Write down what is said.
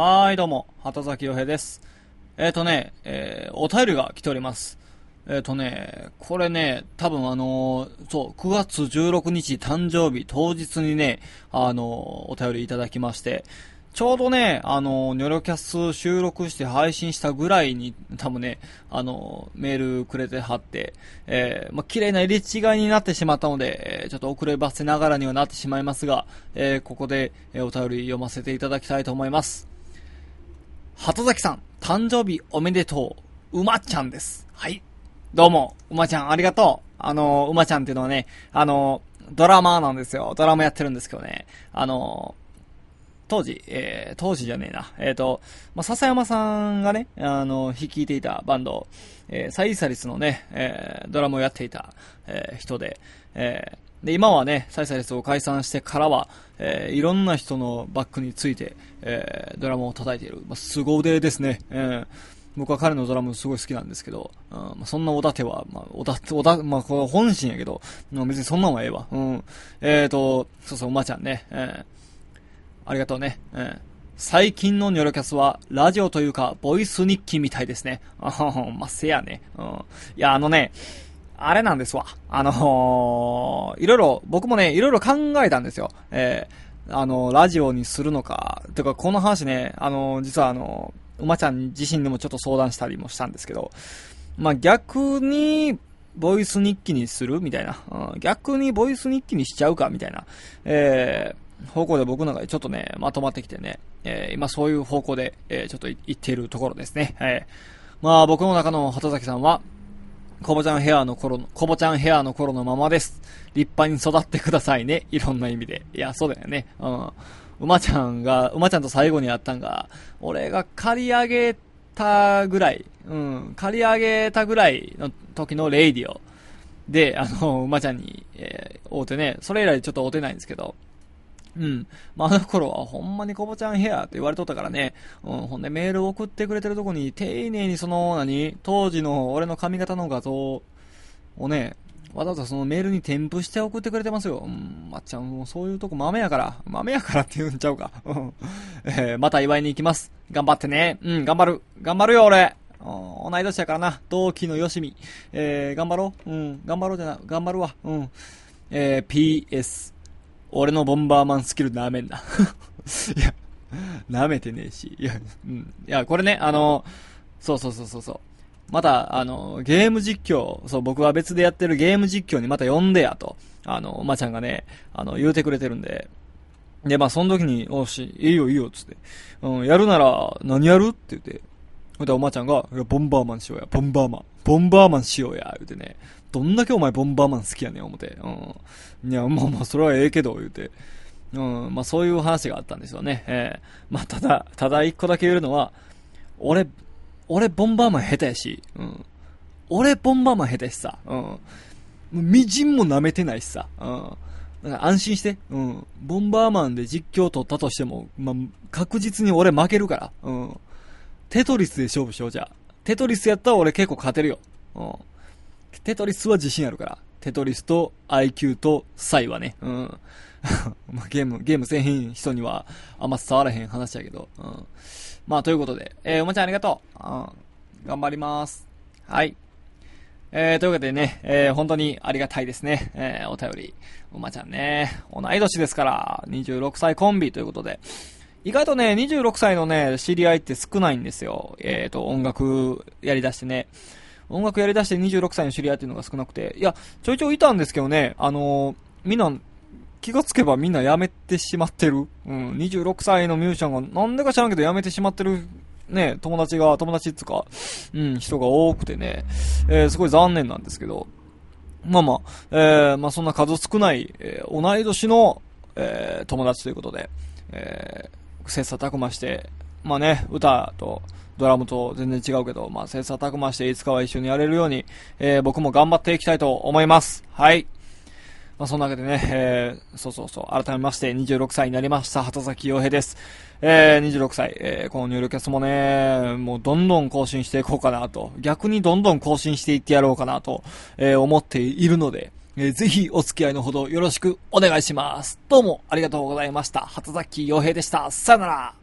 はい、どうも、畑崎洋平です。えっ、ー、とね、えー、お便りが来ております。えっ、ー、とね、これね、多分あのーそう、9月16日誕生日当日にね、あのお便りいただきまして、ちょうどね、あのニョロキャス収録して配信したぐらいに、多分ね、あのメールくれてはって、えー、まあ、綺麗な入れ違いになってしまったので、えちょっと遅ればせながらにはなってしまいますが、えーここで、えお便り読ませていただきたいと思います。鳩崎さん、誕生日おめでとう。うまちゃんです。はい。どうも、うまちゃんありがとう。あの、うまちゃんっていうのはね、あの、ドラマーなんですよ。ドラマやってるんですけどね。あの、当時、えー、当時じゃねえな。えっ、と、まあ、笹山さんがね、あの、率いていたバンド、えー、サイサリスのね、えー、ドラムをやっていた、えー人で、えー、で、今はね、サイサリスを解散してからは、えー、いろんな人のバックについて、えー、ドラムを叩いている。まあ、凄腕ですね。えー僕は彼のドラムすごい好きなんですけど、うんまあ、そんなおだては、まあ、おだ、おだ、まあ、これ本心やけど、まあ別にそんなんはええわ。うん。えーと、そうそう、馬ちゃんね。えーありがとうね。うん。最近のニョロキャスは、ラジオというか、ボイス日記みたいですね。あははまあ、せやね。うん。いや、あのね、あれなんですわ。あのーいろいろ、僕もね、いろいろ考えたんですよ。えーあの、ラジオにするのか、てか、この話ね、あの、実はあの、馬ちゃん自身でもちょっと相談したりもしたんですけど、まあ、逆に、ボイス日記にする？みたいな、うん。逆にボイス日記にしちゃうか？みたいな。えー、方向で僕の中でちょっとね、まとまってきてね、えー、今そういう方向で、えー、ちょっと言っているところですね。えー、まあ僕の中の畑崎さんは、コボちゃんヘアの頃の、コボちゃんヘアの頃のままです。立派に育ってくださいね。いろんな意味で。いや、そうだよね。うん。馬ちゃんが、馬ちゃんと最後に会ったんが、俺が借り上げたぐらい、うん、借り上げたぐらいの時のレイディオ。で、あの、馬ちゃんに、えー、会うてね、それ以来ちょっと会うてないんですけど、うん。まあ、あの頃はほんまにコボちゃんヘアって言われとったからね。うん。ほんでメール送ってくれてるとこに丁寧にその、何当時の俺の髪型の画像をね、わざわざそのメールに添付して送ってくれてますよ。うん。まっちゃんもうそういうとこ豆やから。豆やからって言うんちゃうか。うん。えーまた祝いに行きます。頑張ってね。うん、頑張る。頑張るよ、俺。うん同い年やからな。同期のよしみ。えー、頑張ろう。うん、頑張ろうじゃな。頑張るわ。うん。えー、PS。俺のボンバーマンスキル舐めんな。いや、舐めてねえし。いや、うん。いや、これね、あの、そうそうそうそうそう。また、あの、ゲーム実況、そう、僕は別でやってるゲーム実況にまた呼んでやと、あの、まちゃんがね、あの、言うてくれてるんで、で、まあ、その時に、おし、いいよいいよ、つって、うん、やるなら、何やる？って言って、ほんで、おまちゃんが、ボンバーマンしようや、ボンバーマン。ボンバーマンしようや、言うてね。どんだけお前ボンバーマン好きやねん、思って。うん。いや、まあまあ、それはええけど、言うて。うん、まあそういう話があったんですよね。ええまあただ、ただ一個だけ言えるのは、俺、俺ボンバーマン下手やし、うん。俺ボンバーマン下手しさ、うん。もうみじんも舐めてないしさ、うん。だから安心して、うん。ボンバーマンで実況取ったとしても、まあ、確実に俺負けるから、うん。テトリスで勝負しよう、じゃあ。テトリスやったら俺結構勝てるよ。うん。テトリスは自信あるから。テトリスと IQ とサイはね。うん。ゲーム、ゲームせえへん人にはあんま伝わらへん話やけど。うん。まあ、ということで。えー、おまちゃんありがとう。うん。頑張ります。はい。えー、というわけでね、えー、本当にありがたいですね。えー、お便り。おまちゃんね、同い年ですから、26歳コンビということで。意外とね、26歳のね、知り合いって少ないんですよ。えっ、と、音楽やり出してね。音楽やり出して26歳の知り合いっていうのが少なくて。いや、ちょいちょいいたんですけどね、あのーみんな、気がつけばみんな辞めてしまってる。うん、26歳のミュージシャンがなんでか知らんけど辞めてしまってる、ね、友達が、友達っつか、うん、人が多くてね、えーすごい残念なんですけど。まあまあ、えーまあそんな数少ない、えー同い年の、え友達ということで、え切磋琢磨して、まあね、歌とドラムと全然違うけど、まあ切磋琢磨していつかは一緒にやれるように、えー僕も頑張っていきたいと思います。はい。まあ、そんなわけでね、えー、そうそうそう、改めまして26歳になりました、畑崎洋平です。えー、26歳、えー、このニュールキャスもね、もうどんどん更新していこうかなと、逆にどんどん更新していってやろうかなと、えー、思っているので、えーぜひお付き合いのほどよろしくお願いします。どうもありがとうございました。畑崎洋平でした。さよなら。